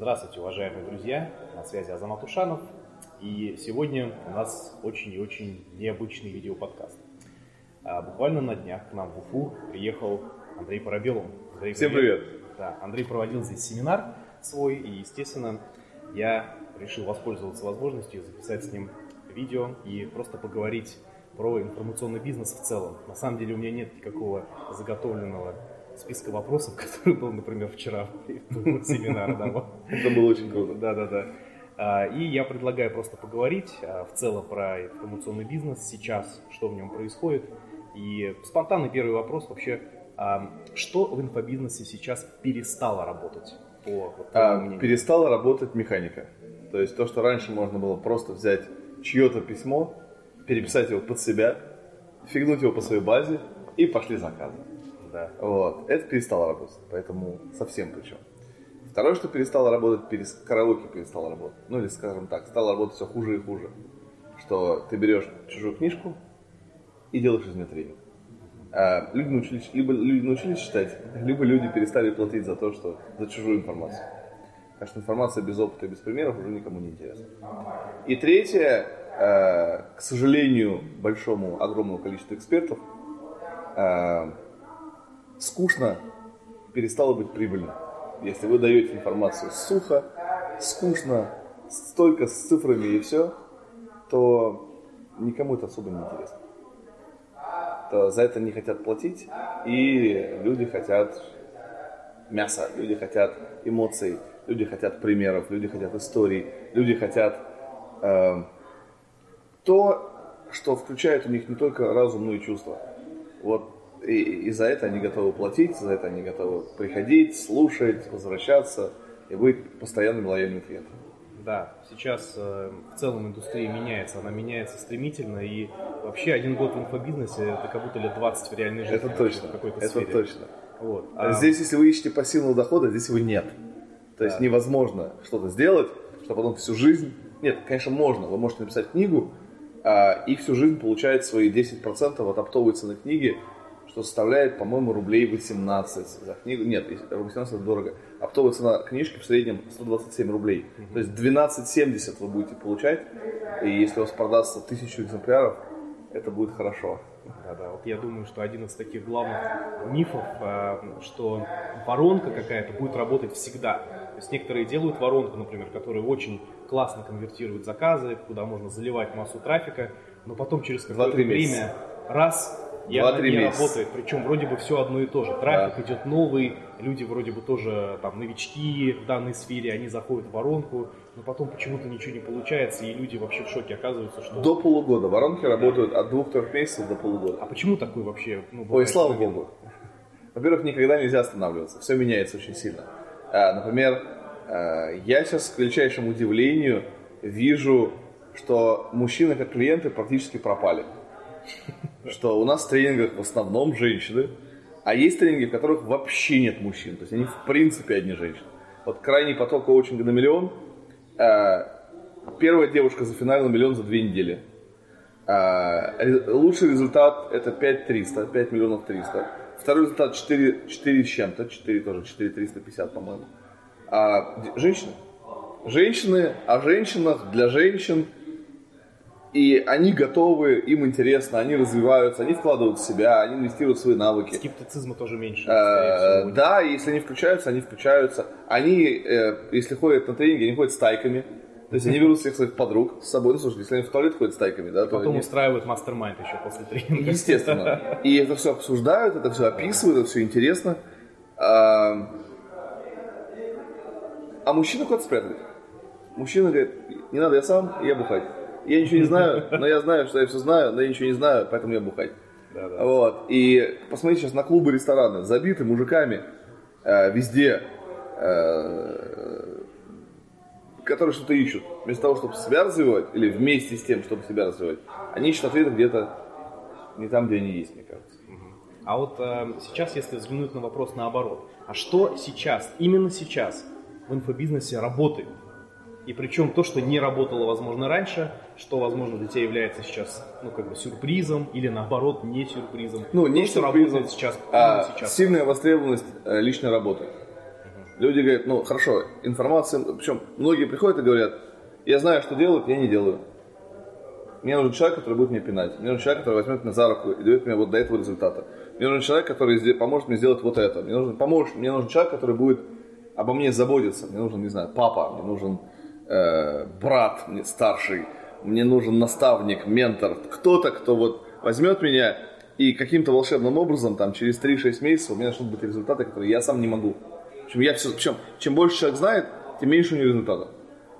Здравствуйте, уважаемые друзья! На связи Азамат Ушанов. И сегодня у нас очень и очень необычный видеоподкаст. А, буквально на днях к нам в Уфу приехал Андрей Парабелов. Андрей, Всем привет! привет. Да, Андрей проводил здесь семинар свой, и, естественно, я решил воспользоваться возможностью записать с ним видео и просто поговорить про информационный бизнес в целом. На самом деле у меня нет никакого заготовленного списка вопросов, который был, например, вчера в семинаре. Это было очень круто. Да, да, да. А, и я предлагаю просто поговорить а, в целом про информационный бизнес сейчас, что в нем происходит. И спонтанный первый вопрос вообще, а, что в инфобизнесе сейчас перестало работать? По, вот, а, перестала работать механика. То есть то, что раньше можно было просто взять чье-то письмо, переписать его под себя, фигнуть его по своей базе и пошли заказы. Да. Вот. Это перестало работать, поэтому совсем причем. Второе, что перестало работать, перес... караоке перестало работать. Ну или, скажем так, стало работать все хуже и хуже. Что ты берешь чужую книжку и делаешь из нее тренинг. А люди, научились, либо люди научились читать, либо люди перестали платить за то, что за чужую информацию. Так что информация без опыта и без примеров уже никому не интересна. И третье, э, к сожалению, большому, огромному количеству экспертов, э, скучно перестало быть прибыльным. Если вы даете информацию сухо, скучно, столько с цифрами и все, то никому это особо не интересно. То за это не хотят платить, и люди хотят мяса, люди хотят эмоций, люди хотят примеров, люди хотят историй, люди хотят э, то, что включает у них не только разум, но и чувства. Вот и, и за это они готовы платить, за это они готовы приходить, слушать, возвращаться и быть постоянным лояльным клиентом. Да, сейчас э, в целом индустрия меняется, она меняется стремительно, и вообще один год в инфобизнесе это как будто лет 20 в реальной жизни. Это точно, в это сфере. точно. Вот. А... Здесь, если вы ищете пассивного дохода, здесь его нет. То есть да. невозможно что-то сделать, чтобы потом всю жизнь... Нет, конечно, можно. Вы можете написать книгу, а, и всю жизнь получает свои 10% от оптовой цены книги, что составляет, по-моему, рублей 18 за книгу. Нет, 18 это дорого. Оптовая цена книжки в среднем 127 рублей. Mm-hmm. То есть 12,70 вы будете получать, и если у вас продастся тысячу экземпляров, это будет хорошо. Да, да. Вот я думаю, что один из таких главных мифов, а, что воронка какая-то будет работать всегда. То есть некоторые делают воронку, например, которая очень классно конвертирует заказы, куда можно заливать массу трафика, но потом через какое-то время раз она не месяца. работает. Причем вроде бы все одно и то же. Трафик да. идет новый, люди вроде бы тоже там новички в данной сфере, они заходят в воронку, но потом почему-то ничего не получается, и люди вообще в шоке оказываются, что... До полугода. Воронки да. работают от двух-трех месяцев до полугода. А почему такой вообще? Ну, Ой, слава момент? богу. Во-первых, никогда нельзя останавливаться. Все меняется очень сильно. А, например, а, я сейчас к величайшему удивлению вижу, что мужчины как клиенты практически пропали что у нас в тренингах в основном женщины, а есть тренинги, в которых вообще нет мужчин. То есть они в принципе одни женщины. Вот крайний поток коучинга на миллион. Э, первая девушка зафиналила миллион за две недели. Э, лучший результат это 5300, 5 миллионов 300. Второй результат 4, 4 с чем-то, 4 тоже, 4 350, по-моему. А, женщины. Женщины о женщинах для женщин – и они готовы, им интересно, они развиваются, они вкладывают в себя, они инвестируют в свои навыки. Скептицизма тоже меньше. Э, да, если они включаются, они включаются. Они, э, если ходят на тренинги, они ходят стайками. То есть они берут всех своих подруг с собой. Ну, слушай, если они в туалет ходят стайками, да, то Потом они... устраивают мастер-майнд еще после тренинга. Естественно. И это все обсуждают, это все описывают, это все интересно. А, а мужчина куда спрятали. Мужчина говорит, не надо, я сам, я бухать я ничего не знаю, но я знаю, что я все знаю, но я ничего не знаю, поэтому я бухать. Да, да. Вот. И посмотрите сейчас на клубы, рестораны, забиты мужиками э, везде, э, которые что-то ищут. Вместо того, чтобы себя развивать, или вместе с тем, чтобы себя развивать, они ищут ответы где-то не там, где они есть, мне кажется. А вот э, сейчас, если взглянуть на вопрос наоборот, а что сейчас, именно сейчас в инфобизнесе работает? И причем то, что не работало, возможно, раньше, что, возможно, для тебя является сейчас, ну, как бы сюрпризом, или наоборот, не сюрпризом. Ну, не то, сюрпризом, сейчас, а сейчас. Сильная востребованность э, личной работы. Люди говорят, ну хорошо, информация, причем многие приходят и говорят, я знаю, что делают, я не делаю. Мне нужен человек, который будет мне пинать. Мне нужен человек, который возьмет меня за руку и дает мне вот до этого результата. Мне нужен человек, который поможет мне сделать вот это. Мне нужен, поможет, мне нужен человек, который будет обо мне заботиться. Мне нужен, не знаю, папа, мне нужен э, брат старший, мне нужен наставник, ментор. Кто-то, кто вот возьмет меня и каким-то волшебным образом, там, через 3-6 месяцев у меня начнут быть результаты, которые я сам не могу. Причем, я все, причем чем больше человек знает, тем меньше у него результатов.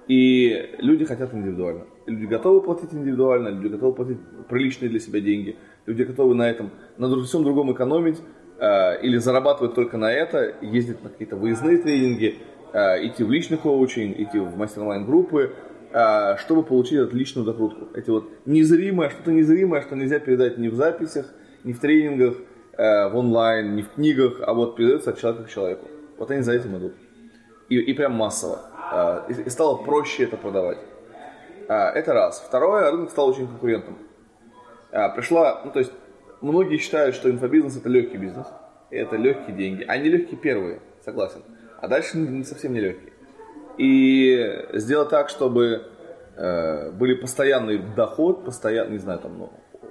И люди хотят индивидуально. Люди готовы платить индивидуально, люди готовы платить приличные для себя деньги, люди готовы на этом, на всем другом экономить э, или зарабатывать только на это, ездить на какие-то выездные тренинги, идти в личный коучинг, идти в мастер-майн группы, э, чтобы получить отличную докрутку. Эти вот незримое, что-то незримое, что нельзя передать ни в записях, ни в тренингах, э, в онлайн, ни в книгах, а вот передается от человека к человеку. Вот они за этим идут. И, и прям массово. И стало проще это продавать. Это раз. Второе, рынок стал очень конкурентным. Пришла, ну то есть, многие считают, что инфобизнес это легкий бизнес, и это легкие деньги. Они легкие первые, согласен. А дальше не совсем не легкие. И сделать так, чтобы э, были постоянный доход, постоянный, не знаю, там, ну,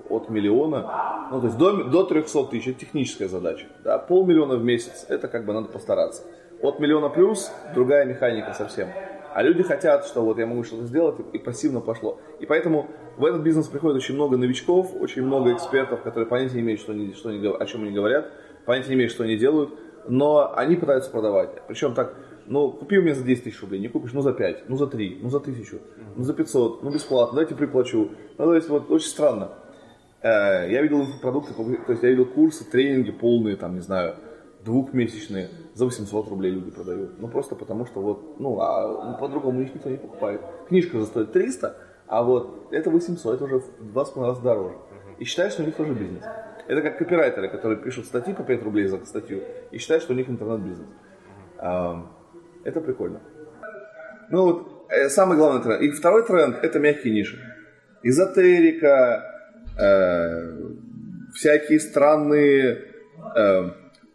от миллиона, ну, то есть до, до 300 тысяч, это техническая задача. Да, полмиллиона в месяц, это как бы надо постараться. От миллиона плюс другая механика совсем. А люди хотят, что вот я могу что-то сделать, и пассивно пошло. И поэтому в этот бизнес приходит очень много новичков, очень много экспертов, которые понятия не имеют, что они, что они, о чем они говорят, понятия не имеют, что они делают, но они пытаются продавать. Причем так, ну, купи у меня за 10 тысяч рублей, не купишь, ну за 5, ну за 3, ну за 1000, ну за 500, ну бесплатно, дайте приплачу. Ну, то есть вот очень странно. Э, я видел продукты, то есть я видел курсы, тренинги полные, там, не знаю, двухмесячные, за 800 рублей люди продают. Ну, просто потому что вот, ну, а по-другому их никто не покупает. Книжка же стоит 300, а вот это 800, это уже в 20 раз дороже. И считают, что у них тоже бизнес. Это как копирайтеры, которые пишут статьи по 5 рублей за статью и считают, что у них интернет-бизнес. Это прикольно. Ну вот, э, самый главный тренд. И второй тренд – это мягкие ниши. Эзотерика, э, всякие странные э,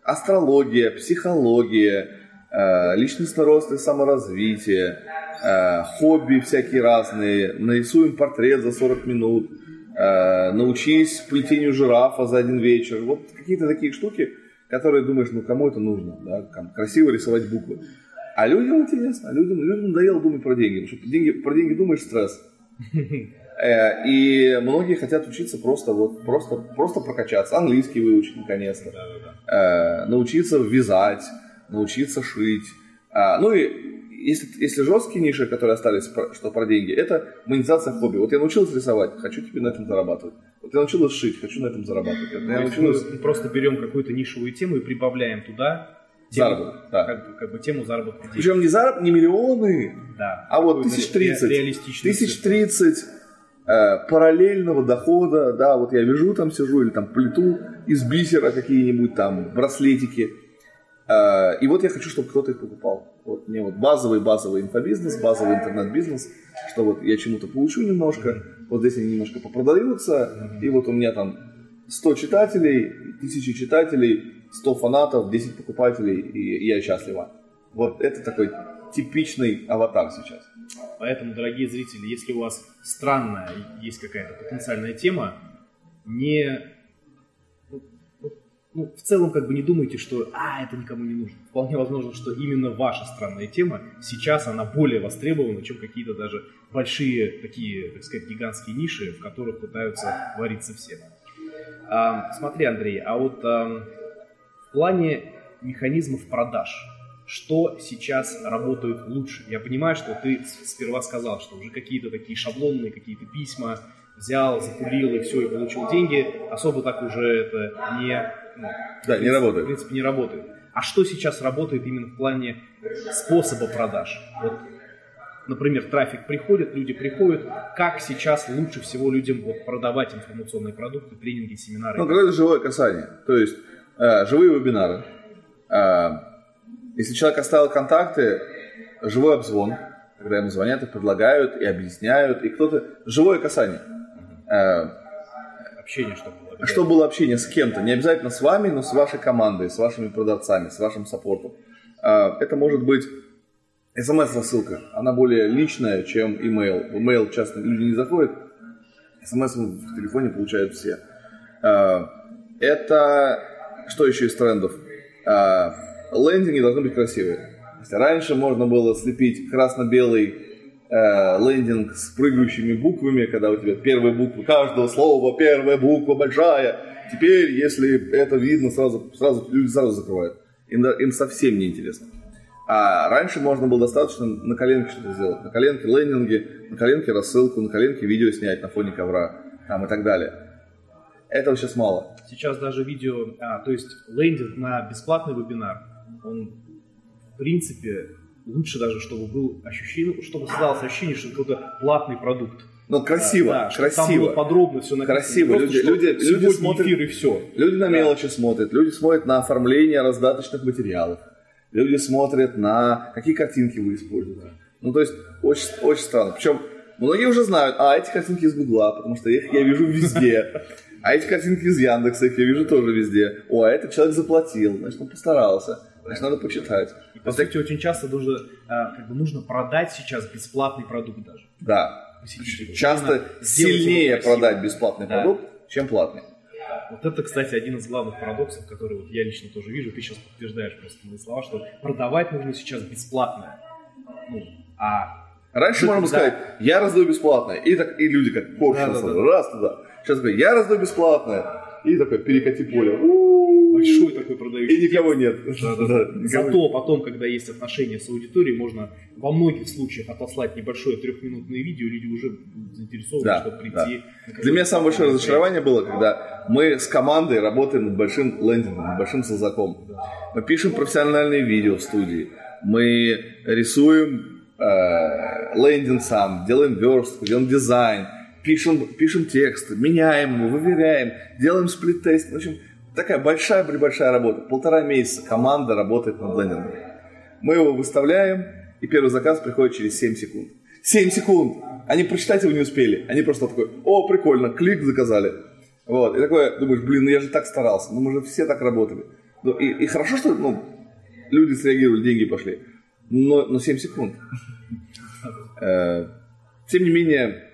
астрология, психология, э, личностный рост и саморазвитие, э, хобби всякие разные, нарисуем портрет за 40 минут, научись плетению жирафа за один вечер. Вот какие-то такие штуки, которые думаешь, ну кому это нужно, да? Там, красиво рисовать буквы. А людям интересно, людям, людям надоело думать про деньги, потому что деньги, про деньги думаешь стресс. Э, и многие хотят учиться просто вот просто просто прокачаться, английский выучить наконец-то, да, да, да. научиться вязать, научиться шить. Ну и если, если жесткие ниши, которые остались, что про деньги, это монетизация хобби. Вот я научился рисовать, хочу теперь на этом зарабатывать. Вот я научилась шить, хочу на этом зарабатывать. Вот я научилась... Мы просто берем какую-то нишевую тему и прибавляем туда тему, заработок, да. Как, как бы тему заработка. Причем не зараб, не миллионы, да. а вот тысяч тридцать. Тысяч тридцать Э, параллельного дохода, да, вот я вяжу там, сижу, или там плиту из бисера какие-нибудь там браслетики, и вот я хочу, чтобы кто-то их покупал. Вот мне вот базовый, базовый инфобизнес, базовый интернет-бизнес, что вот я чему-то получу немножко, вот здесь они немножко попродаются, и вот у меня там 100 читателей, 1000 читателей, 100 фанатов, 10 покупателей, и я счастлива. Вот это такой типичный аватар сейчас. Поэтому, дорогие зрители, если у вас странная есть какая-то потенциальная тема, не ну, в целом как бы не думайте, что а, это никому не нужно. Вполне возможно, что именно ваша странная тема сейчас она более востребована, чем какие-то даже большие такие, так сказать, гигантские ниши, в которых пытаются вариться все. А, смотри, Андрей, а вот а, в плане механизмов продаж, что сейчас работает лучше. Я понимаю, что ты сперва сказал, что уже какие-то такие шаблонные какие-то письма взял, запулил и все, и получил деньги. Особо так уже это не... Ну, да, не работает. В принципе, не работает. А что сейчас работает именно в плане способа продаж? Вот, например, трафик приходит, люди приходят. Как сейчас лучше всего людям вот, продавать информационные продукты, тренинги, семинары? Ну, какое-то живое касание. То есть э, живые вебинары, э, если человек оставил контакты, живой обзвон, когда ему звонят и предлагают, и объясняют, и кто-то... Живое касание. Э, общение, чтобы было. Чтобы было общение с кем-то. Не обязательно с вами, но с вашей командой, с вашими продавцами, с вашим саппортом. А, это может быть смс-рассылка. Она более личная, чем email. В email часто люди не заходят, смс в телефоне получают все. А, это что еще из трендов? А, лендинги должны быть красивые. Раньше можно было слепить красно-белый лендинг с прыгающими буквами, когда у тебя первая буква каждого слова, первая буква большая. Теперь, если это видно, сразу, сразу люди сразу закрывают. Им, им совсем не интересно. А раньше можно было достаточно на коленке что-то сделать. На коленке лендинги, на коленке рассылку, на коленке видео снять на фоне ковра там, и так далее. Этого сейчас мало. Сейчас даже видео, а, то есть лендинг на бесплатный вебинар, он в принципе лучше даже, чтобы был ощущение, чтобы создалось ощущение, что это какой-то платный продукт. Ну, красиво, да, красиво. Там было подробно все написано. Красиво. Просто, люди, люди, люди смотрят, эфир и все. Люди на мелочи да. смотрят, люди смотрят на оформление раздаточных материалов люди смотрят на какие картинки вы используете. Ну, то есть, очень, очень странно. Причем, многие уже знают, а, эти картинки из Гугла, потому что их я вижу везде. А эти картинки из Яндекса, их я вижу тоже везде. О, а этот человек заплатил, значит, он постарался. Значит, надо почитать. И, по сути, очень часто нужно, а, как бы нужно продать сейчас бесплатный продукт даже. Да. Часто сильнее продать бесплатный да. продукт, чем платный. Вот это, кстати, один из главных парадоксов, который вот я лично тоже вижу. Ты сейчас подтверждаешь просто мои слова, что продавать нужно сейчас бесплатно. Ну, а Раньше можно сказать, я раздаю бесплатно, и, так, и люди как коршун, да, да, да. раз туда. Сейчас говорю, я раздаю бесплатно, и такой перекати поле. У-у-у большой такой продающий. И никого нет. Да, да, да. Зато потом, когда есть отношения с аудиторией, можно во многих случаях отослать небольшое трехминутное видео, люди уже заинтересованы, да, чтобы прийти. Да. Для меня самое большое разочарование было, когда мы с командой работаем над большим лендингом, над большим создаком. Мы пишем профессиональные видео в студии, мы рисуем э, лендинг сам, делаем верстку, делаем дизайн, пишем, пишем текст, меняем его, выверяем, делаем сплит-тест. В общем, такая большая-пребольшая работа. Полтора месяца команда работает над лендингом. Мы его выставляем, и первый заказ приходит через 7 секунд. 7 секунд! Они прочитать его не успели. Они просто такой, о, прикольно, клик заказали. Вот. И такое, думаешь, блин, ну я же так старался. Ну мы же все так работали. Ну, и, и хорошо, что ну, люди среагировали, деньги пошли. Но, но 7 секунд. Э, тем не менее,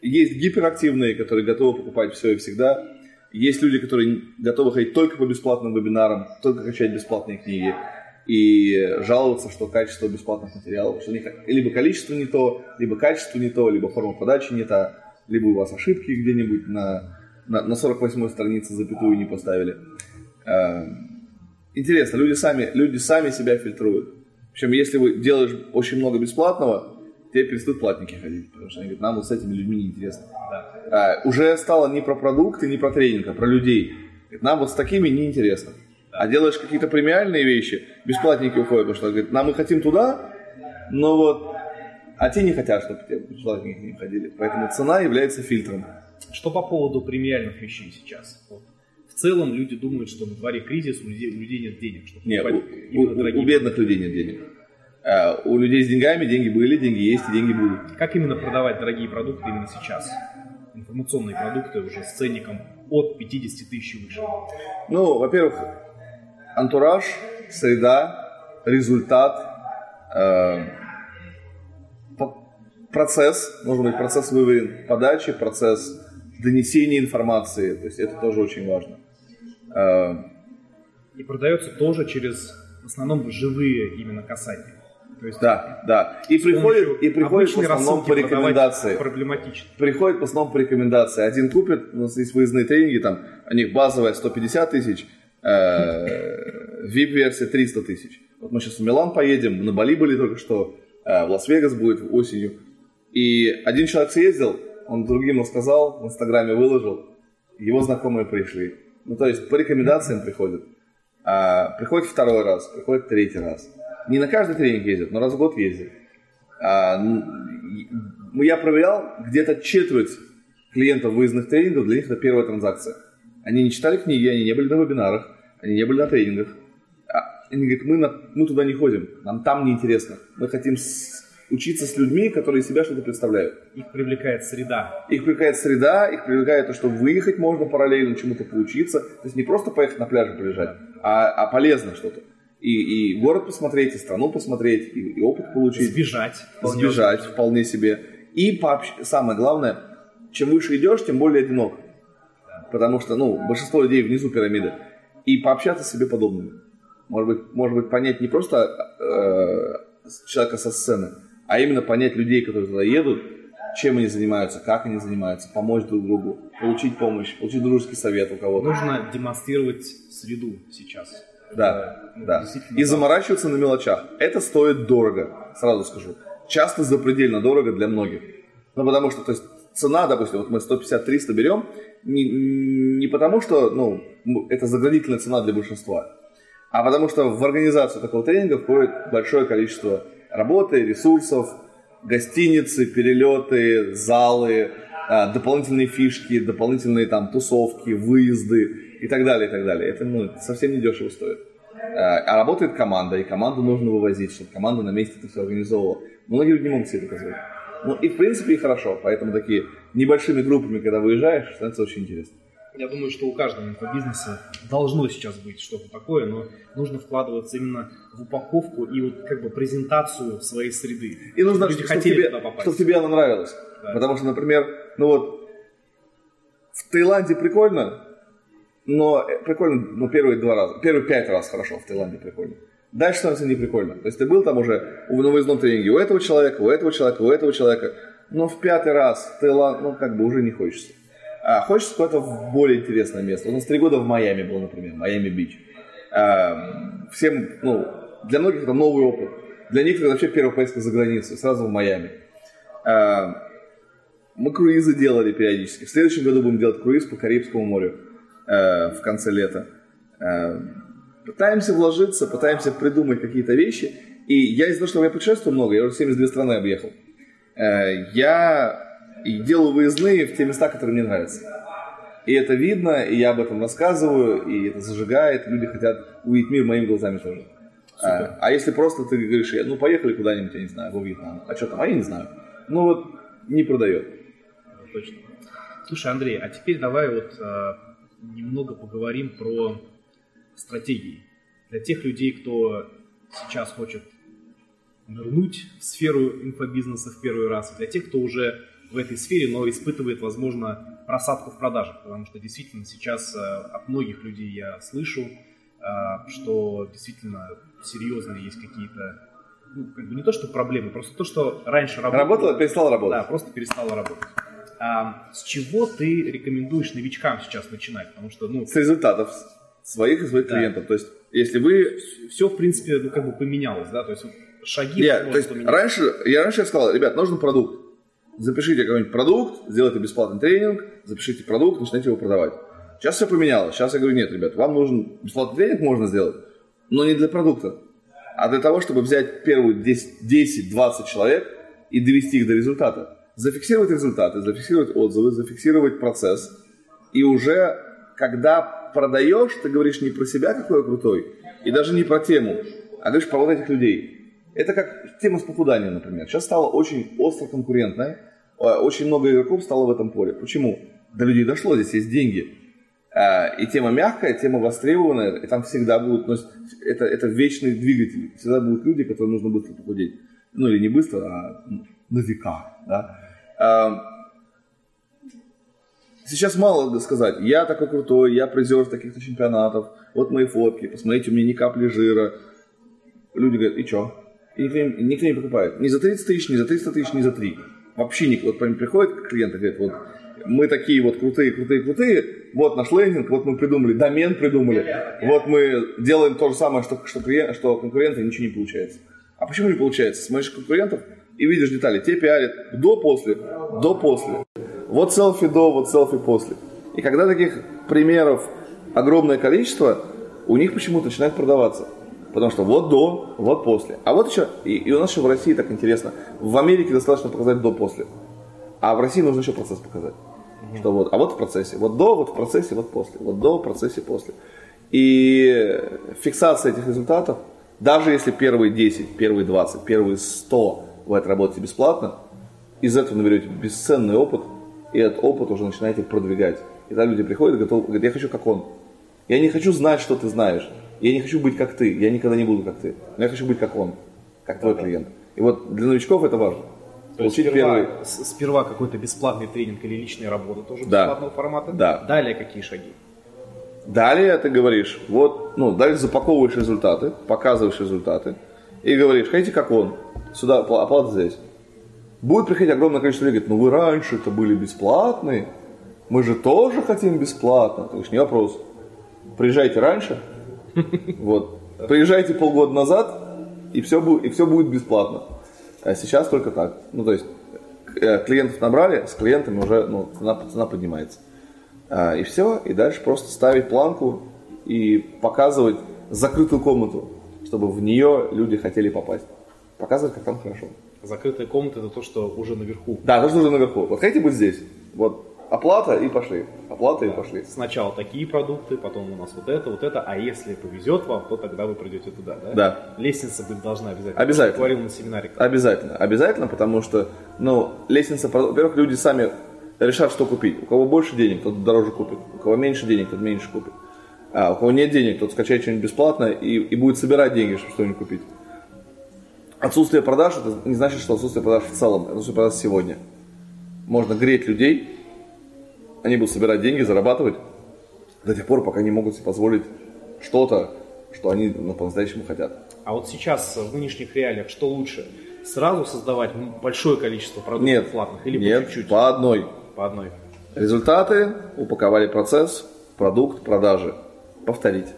есть гиперактивные, которые готовы покупать все и всегда. Есть люди, которые готовы ходить только по бесплатным вебинарам, только качать бесплатные книги и жаловаться, что качество бесплатных материалов, что либо количество не то, либо качество не то, либо форма подачи не та, либо у вас ошибки где-нибудь на, на, на 48-й странице запятую не поставили. Э, интересно, люди сами, люди сами себя фильтруют. Причем, если вы делаешь очень много бесплатного, тебе перестают платники ходить, потому что они говорят, нам вот с этими людьми неинтересно. Да. А, уже стало не про продукты, не про тренинг, а про людей. Нам вот с такими неинтересно. А делаешь какие-то премиальные вещи, бесплатники уходят, потому что говорят, нам мы хотим туда, но вот, а те не хотят, чтобы те бесплатники не ходили. Поэтому цена является фильтром. Что по поводу премиальных вещей сейчас? Вот. В целом люди думают, что на дворе кризис, у людей, у людей нет денег. Чтобы нет, у, у, у бедных людей нет денег. А у людей с деньгами деньги были, деньги есть и деньги будут. Как именно продавать дорогие продукты именно сейчас? Информационные продукты уже с ценником от 50 тысяч выше. Ну, во-первых, антураж, среда, результат, э, процесс, должен быть процесс выверен подачи, процесс донесения информации, то есть это тоже очень важно. Э, и продается тоже через в основном живые именно касатели. То есть, да, да. И приходит, и приходит в основном по рекомендации. Проблематично. Приходит в основном по рекомендации. Один купит, у нас есть выездные тренинги, там, у них базовая 150 тысяч, э, VIP-версия 300 тысяч. Вот мы сейчас в Милан поедем, на Бали были только что, э, в Лас-Вегас будет осенью. И один человек съездил, он другим рассказал, в Инстаграме выложил, его знакомые пришли. Ну, то есть по рекомендациям приходят. А, приходит второй раз, приходит третий раз не на каждый тренинг ездят, но раз в год ездят. А, я проверял, где-то четверть клиентов выездных тренингов, для них это первая транзакция. Они не читали книги, они не были на вебинарах, они не были на тренингах. А, они говорят, мы, на, мы туда не ходим, нам там неинтересно. Мы хотим с, учиться с людьми, которые из себя что-то представляют. Их привлекает среда. Их привлекает среда, их привлекает то, что выехать можно параллельно, чему-то поучиться. То есть не просто поехать на пляж полежать, а, а полезно что-то. И, и город посмотреть, и страну посмотреть, и, и опыт получить. Сбежать. Вполне Сбежать возможно. вполне себе. И пообщ... самое главное, чем выше идешь, тем более одинок. Потому что, ну, большинство людей внизу пирамиды. И пообщаться с себе подобными. Может быть, может быть понять не просто э, человека со сцены, а именно понять людей, которые туда едут, чем они занимаются, как они занимаются, помочь друг другу, получить помощь, получить дружеский совет у кого-то. Нужно демонстрировать среду сейчас. Да, да. И заморачиваться на мелочах. Это стоит дорого, сразу скажу. Часто запредельно дорого для многих. Ну, потому что, то есть, цена, допустим, вот мы 150-300 берем, не, не потому что, ну, это заградительная цена для большинства, а потому что в организацию такого тренинга входит большое количество работы, ресурсов, гостиницы, перелеты, залы, а, дополнительные фишки, дополнительные там тусовки, выезды и так далее, и так далее. Это ну, совсем не дешево стоит. А, а работает команда, и команду нужно вывозить, чтобы команда на месте это все организовывала. Многие люди не могут себе позволить. Ну и в принципе и хорошо, поэтому такие небольшими группами, когда выезжаешь, становится очень интересно. Я думаю, что у каждого инфобизнеса должно сейчас быть что-то такое, но нужно вкладываться именно в упаковку и вот как бы презентацию своей среды. И нужно, чтобы, чтобы, тебе, чтобы тебе она нравилась. Да. Потому что, например, ну вот в Таиланде прикольно, но э, прикольно, ну, первые два раза, первые пять раз хорошо в Таиланде прикольно. Дальше становится не прикольно. То есть ты был там уже в выездном тренинге у этого человека, у этого человека, у этого человека, но в пятый раз в Таиланд, ну, как бы уже не хочется. А, хочется куда-то в более интересное место. У нас три года в Майами был, например, Майами-Бич. А, всем, ну, для многих это новый опыт. Для них это вообще первая поездка за границу, сразу в Майами. А, мы круизы делали периодически. В следующем году будем делать круиз по Карибскому морю а, в конце лета. А, пытаемся вложиться, пытаемся придумать какие-то вещи. И я из-за того, что я путешествую много, я уже 72 страны объехал. А, я делаю выездные в те места, которые мне нравятся. И это видно, и я об этом рассказываю, и это зажигает, люди хотят увидеть мир моими глазами тоже. А, а если просто ты говоришь, ну поехали куда-нибудь, я не знаю, во Вьетнам, а что там, а я не знаю. Ну вот не продает. Точно. Слушай, Андрей, а теперь давай вот э, немного поговорим про стратегии. Для тех людей, кто сейчас хочет нырнуть в сферу инфобизнеса в первый раз, для тех, кто уже в этой сфере, но испытывает, возможно, просадку в продажах, потому что действительно сейчас э, от многих людей я слышу, э, что действительно серьезные есть какие-то, ну, как бы не то, что проблемы, просто то, что раньше работало. Работало, перестало работать. Да, просто перестало работать. А с чего ты рекомендуешь новичкам сейчас начинать? Потому что, ну... С результатов своих и своих да. клиентов. То есть, если вы... Все, в принципе, ну, как бы поменялось, да? То есть, шаги... Я, то есть, раньше, я раньше сказал, ребят, нужен продукт запишите какой-нибудь продукт, сделайте бесплатный тренинг, запишите продукт, начинайте его продавать. Сейчас все поменялось. Сейчас я говорю, нет, ребят, вам нужен бесплатный тренинг, можно сделать, но не для продукта, а для того, чтобы взять первые 10-20 человек и довести их до результата. Зафиксировать результаты, зафиксировать отзывы, зафиксировать процесс. И уже, когда продаешь, ты говоришь не про себя, какой я крутой, и даже не про тему, а говоришь про вот этих людей. Это как тема с похуданием, например. Сейчас стала очень остро конкурентная. Э, очень много игроков стало в этом поле. Почему? До людей дошло, здесь есть деньги. Э, и тема мягкая, тема востребованная, и там всегда будут, ну, это, это вечный двигатель. Всегда будут люди, которым нужно быстро похудеть. Ну или не быстро, а на века. Да? Э, сейчас мало сказать, я такой крутой, я призер таких-то чемпионатов, вот мои фотки, посмотрите, у меня ни капли жира. Люди говорят, и что? И никто, не, никто не покупает. Ни за 30 тысяч, ни за 300 тысяч, ни за 3. Вообще никто. Вот приходит клиент и говорит, вот мы такие вот крутые, крутые, крутые, вот наш лендинг, вот мы придумали, домен придумали, вот мы делаем то же самое, что, что, клиент, что конкуренты, ничего не получается. А почему не получается? Смотришь конкурентов и видишь детали. Те пиарят до-после, до-после. Вот селфи до, вот селфи после. И когда таких примеров огромное количество, у них почему-то начинает продаваться. Потому что вот до, вот после. А вот еще, и, и у нас еще в России так интересно, в Америке достаточно показать до-после. А в России нужно еще процесс показать. Угу. Что вот, а вот в процессе. Вот до, вот в процессе, вот после. Вот до, в процессе, после. И фиксация этих результатов, даже если первые 10, первые 20, первые 100 вы отработаете бесплатно, из этого наберете бесценный опыт, и этот опыт уже начинаете продвигать. И тогда люди приходят и говорят, я хочу как он. Я не хочу знать, что ты знаешь. Я не хочу быть как ты, я никогда не буду как ты. Но я хочу быть как он, как твой клиент. И вот для новичков это важно. То есть сперва, первый... сперва какой-то бесплатный тренинг или личная работа тоже да. бесплатного формата. Да. Далее какие шаги? Далее ты говоришь, вот, ну, далее запаковываешь результаты, показываешь результаты и говоришь, хотите как он, сюда оплата здесь. Будет приходить огромное количество людей, говорит, ну вы раньше это были бесплатные, мы же тоже хотим бесплатно. То есть не вопрос. Приезжайте раньше, вот, приезжайте полгода назад, и все, будет, и все будет бесплатно. А сейчас только так. Ну, то есть, э, клиентов набрали, с клиентами уже ну, цена, цена поднимается. А, и все, и дальше просто ставить планку и показывать закрытую комнату, чтобы в нее люди хотели попасть. Показывать, как там хорошо. Закрытая комната это то, что уже наверху. Да, то, что уже наверху. Вот хотите быть здесь? Вот оплата и пошли. Оплата да. и пошли. Сначала такие продукты, потом у нас вот это, вот это. А если повезет вам, то тогда вы придете туда, да? Да. Лестница быть должна обязательно. Обязательно. Я говорил на семинаре. Обязательно. Обязательно, потому что, ну, лестница, во-первых, люди сами решат, что купить. У кого больше денег, тот дороже купит. У кого меньше денег, тот меньше купит. А у кого нет денег, тот скачает что-нибудь бесплатно и, и будет собирать деньги, чтобы что-нибудь купить. Отсутствие продаж, это не значит, что отсутствие продаж в целом, это отсутствие продаж сегодня. Можно греть людей, они будут собирать деньги, зарабатывать до тех пор, пока не могут себе позволить что-то, что они ну, по-настоящему хотят. А вот сейчас, в нынешних реалиях, что лучше? Сразу создавать большое количество продуктов нет, платных или нет, по чуть-чуть? по одной. По одной. Результаты, упаковали процесс, продукт, продажи. Повторить.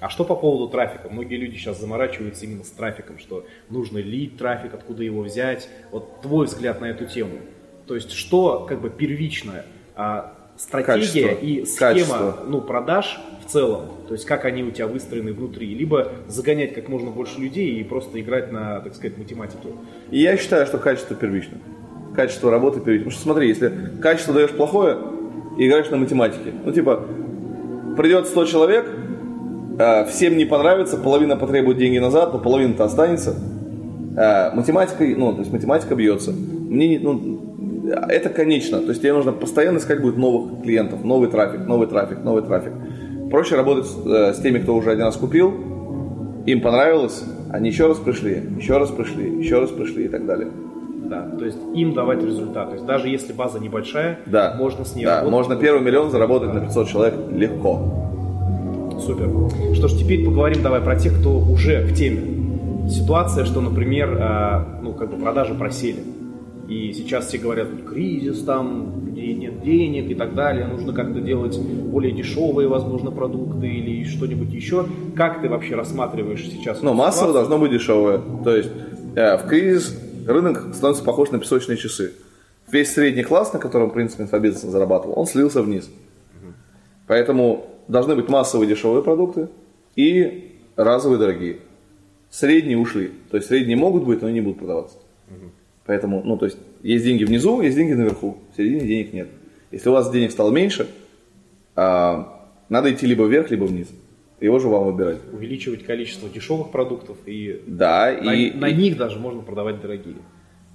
А что по поводу трафика? Многие люди сейчас заморачиваются именно с трафиком, что нужно лид трафик, откуда его взять. Вот твой взгляд на эту тему. То есть что как бы первичное? А, стратегия Качество. и схема Качество. ну, продаж в целом, то есть как они у тебя выстроены внутри, либо загонять как можно больше людей и просто играть на, так сказать, математике. И я считаю, что качество первично. Качество работы первично. Потому что смотри, если качество даешь плохое, и играешь на математике. Ну, типа, придет 100 человек, всем не понравится, половина потребует деньги назад, но половина-то останется. Э, математика, ну, то есть математика бьется. Мне, не- ну, это конечно. То есть тебе нужно постоянно искать будет новых клиентов, новый трафик, новый трафик, новый трафик. Проще работать с, э, с теми, кто уже один раз купил, им понравилось, они еще раз пришли, еще раз пришли, еще раз пришли и так далее. Да, то есть им давать результат. То есть даже если база небольшая, Да. можно с ней Да, работать. можно первый миллион заработать на 500 человек легко. Супер. Что ж, теперь поговорим давай про тех, кто уже в теме. Ситуация, что, например, а, ну, как бы продажи просели. И сейчас все говорят, кризис, там, людей нет денег и так далее, нужно как-то делать более дешевые, возможно, продукты или что-нибудь еще. Как ты вообще рассматриваешь сейчас? Эту массово должно быть дешевое. То есть э, в кризис рынок становится похож на песочные часы. Весь средний класс, на котором, в принципе, инфобизнес зарабатывал, он слился вниз. Поэтому должны быть массовые дешевые продукты и разовые дорогие. Средние ушли. То есть средние могут быть, но они не будут продаваться. Поэтому, ну, то есть, есть деньги внизу, есть деньги наверху. В середине денег нет. Если у вас денег стало меньше, а, надо идти либо вверх, либо вниз. Его же вам выбирать. Увеличивать количество дешевых продуктов и Да, на, и, на них даже можно продавать дорогие.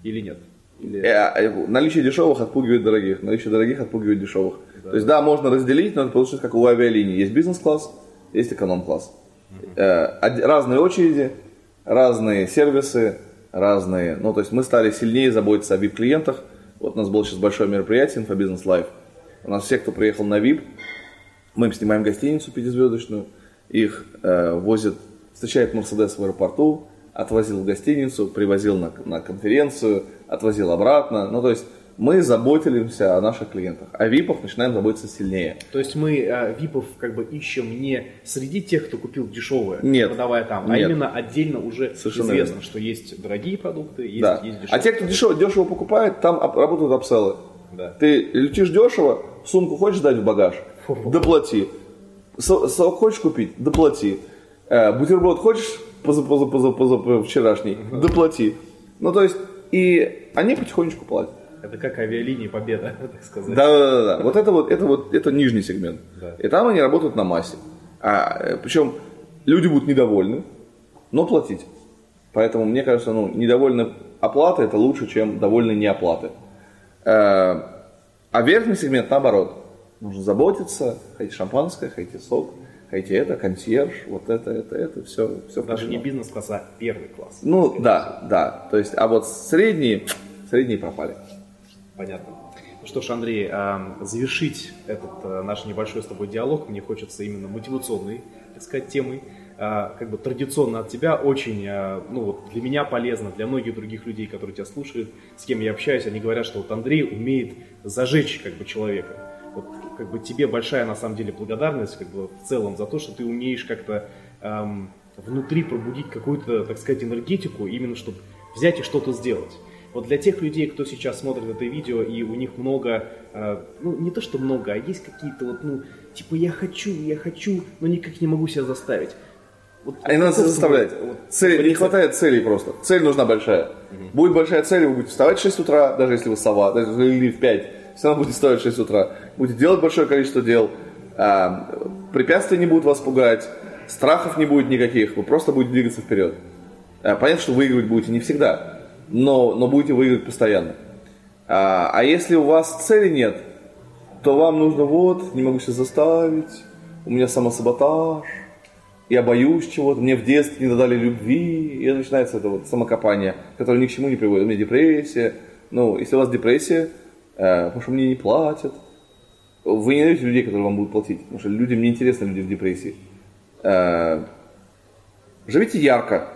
Или нет? Или... Э, э, Наличие дешевых отпугивает дорогих, наличие дорогих отпугивает дешевых. То есть да, можно разделить, но это получится как у авиалинии. Есть бизнес-класс, есть эконом-класс. Э, од- Разные очереди, разные сервисы, разные. Ну, то есть мы стали сильнее заботиться о VIP-клиентах. Вот у нас было сейчас большое мероприятие Инфобизнес Лайв. У нас все, кто приехал на VIP, мы им снимаем гостиницу пятизвездочную, их э, возят, встречает Мерседес в аэропорту, отвозил в гостиницу, привозил на, на конференцию, отвозил обратно. Ну, то есть мы заботимся о наших клиентах. О ВИПах начинаем заботиться сильнее. То есть мы э, випов как бы ищем не среди тех, кто купил дешевое, Нет. продавая там, а Нет. именно отдельно уже Совершенно известно, верно. что есть дорогие продукты, есть, Да. есть А дешевые. те, кто дешево, дешево покупает, там работают апселлы. Да. Ты летишь дешево, сумку хочешь дать в багаж? Доплати. Со- Сок хочешь купить? Доплати. Э, Бутерброд хочешь поза, поза, поза, поза, вчерашний? Доплати. Ну, то есть, и они потихонечку платят. Это как авиалинии Победа, так сказать. Да, да, да, да. Вот это вот, это вот, это нижний сегмент. Да. И там они работают на массе. А, э, причем люди будут недовольны, но платить. Поэтому мне кажется, ну, недовольны оплатой это лучше, чем довольны неоплаты. Э, А верхний сегмент наоборот. Нужно заботиться, хотите шампанское, хотите сок, хотите это, консьерж, вот это, это, это, все, все Даже не бизнес-класс, а первый класс. Ну, да, да. То есть, а вот средние, средние пропали. Понятно. Ну что ж, Андрей, а, завершить этот э, наш небольшой с тобой диалог мне хочется именно мотивационной, так сказать, темой. А, как бы традиционно от тебя очень, а, ну вот для меня полезно, для многих других людей, которые тебя слушают, с кем я общаюсь, они говорят, что вот Андрей умеет зажечь как бы человека. Вот как бы тебе большая на самом деле благодарность как бы в целом за то, что ты умеешь как-то эм, внутри пробудить какую-то, так сказать, энергетику, именно чтобы взять и что-то сделать. Вот для тех людей, кто сейчас смотрит это видео, и у них много, э, ну не то что много, а есть какие-то вот, ну, типа я хочу, я хочу, но никак не могу себя заставить. Вот, а не надо себя заставлять. Вот, Цель, не хватает целей просто. Цель нужна большая. Угу. Будет большая цель, вы будете вставать в 6 утра, даже если вы сова, даже если в 5, все равно будете вставать в 6 утра. Будете делать большое количество дел, а, препятствия не будут вас пугать, страхов не будет никаких, вы просто будете двигаться вперед. А, понятно, что выигрывать будете не всегда, но, но будете выигрывать постоянно. А, а если у вас цели нет, то вам нужно вот, не могу себя заставить, у меня самосаботаж, я боюсь чего-то, мне в детстве не додали любви, и начинается это вот самокопание, которое ни к чему не приводит. У меня депрессия. Ну, если у вас депрессия, э, потому что мне не платят, вы не найдете людей, которые вам будут платить, потому что людям не интересны люди в депрессии. Э, живите ярко,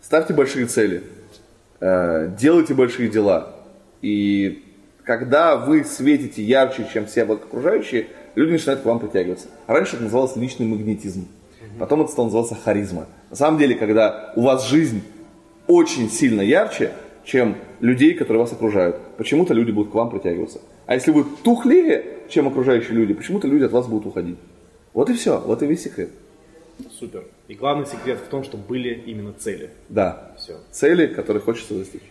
ставьте большие цели, делайте большие дела. И когда вы светите ярче, чем все окружающие, люди начинают к вам притягиваться. Раньше это называлось личный магнетизм. Потом это стало называться харизма. На самом деле, когда у вас жизнь очень сильно ярче, чем людей, которые вас окружают, почему-то люди будут к вам притягиваться. А если вы тухлее, чем окружающие люди, почему-то люди от вас будут уходить. Вот и все, вот и весь секрет. Супер. И главный секрет в том, что были именно цели. Да. Все. Цели, которые хочется достичь.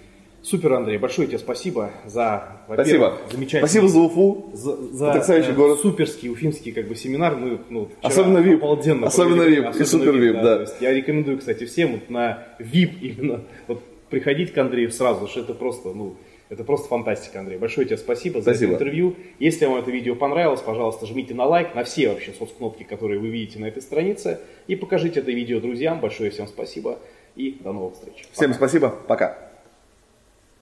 Супер, Андрей, большое тебе спасибо за спасибо. замечательный... Спасибо за Уфу, за, за потрясающий э, город. суперский уфимский как бы семинар. Мы, ну, особенно VIP. Обалденно особенно VIP и супер VIP, да. да. Я рекомендую, кстати, всем вот на VIP именно вот, приходить к Андрею сразу, что это просто, ну, это просто фантастика, Андрей. Большое тебе спасибо, спасибо. за это интервью. Если вам это видео понравилось, пожалуйста, жмите на лайк, на все вообще соцкнопки, которые вы видите на этой странице, и покажите это видео друзьям. Большое всем спасибо и до новых встреч. Всем спасибо, пока.